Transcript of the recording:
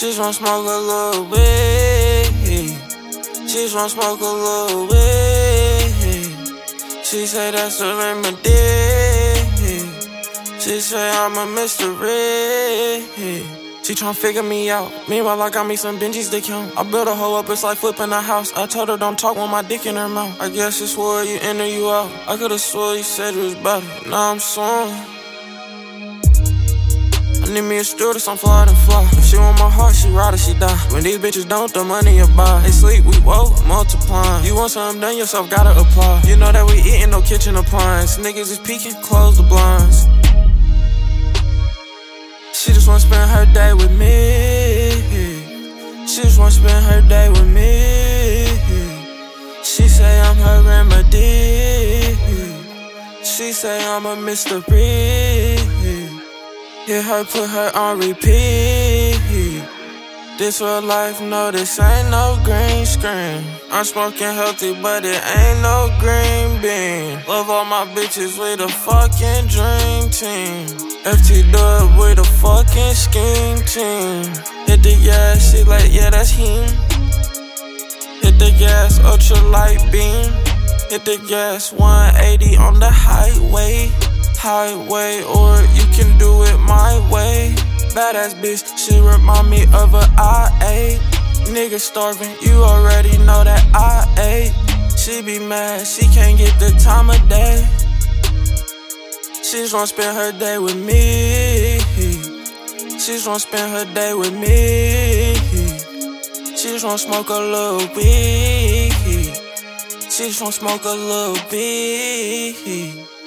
She just wanna smoke a little weed. She just wanna smoke a little weed. She say that's a remedy. She say I'm a mystery. She tryna figure me out. Meanwhile, I got me some Benjis to count. I built a hoe up, it's like flipping a house. I told her don't talk with my dick in her mouth. I guess it's where you in or you out. I could've swore you said it was better. Now I'm suing. Need me a stewardess, I'm fly and fly. If she want my heart, she ride or she die. When these bitches don't, the money you buy. They sleep, we woke, multiplying. You want something done yourself, gotta apply. You know that we eating no kitchen appliance. Niggas is peeking, close the blinds. She just wanna spend her day with me. She just wanna spend her day with me. She say I'm her remedy. She say I'm a mystery. Hit her, put her on repeat. This real life, no, this ain't no green screen. I'm smoking healthy, but it ain't no green bean. Love all my bitches with a fucking dream team. FT dub with a fucking scheme team. Hit the gas, she like, yeah, that's him. Hit the gas, ultra light beam. Hit the gas, 180 on the highway. Highway, or you can do it my. Badass bitch, she remind me of a IA. Nigga starving, you already know that I ate. She be mad, she can't get the time of day. She just wanna spend her day with me. She just wanna spend her day with me. She just wanna smoke a little weed. She just wanna smoke a little weed.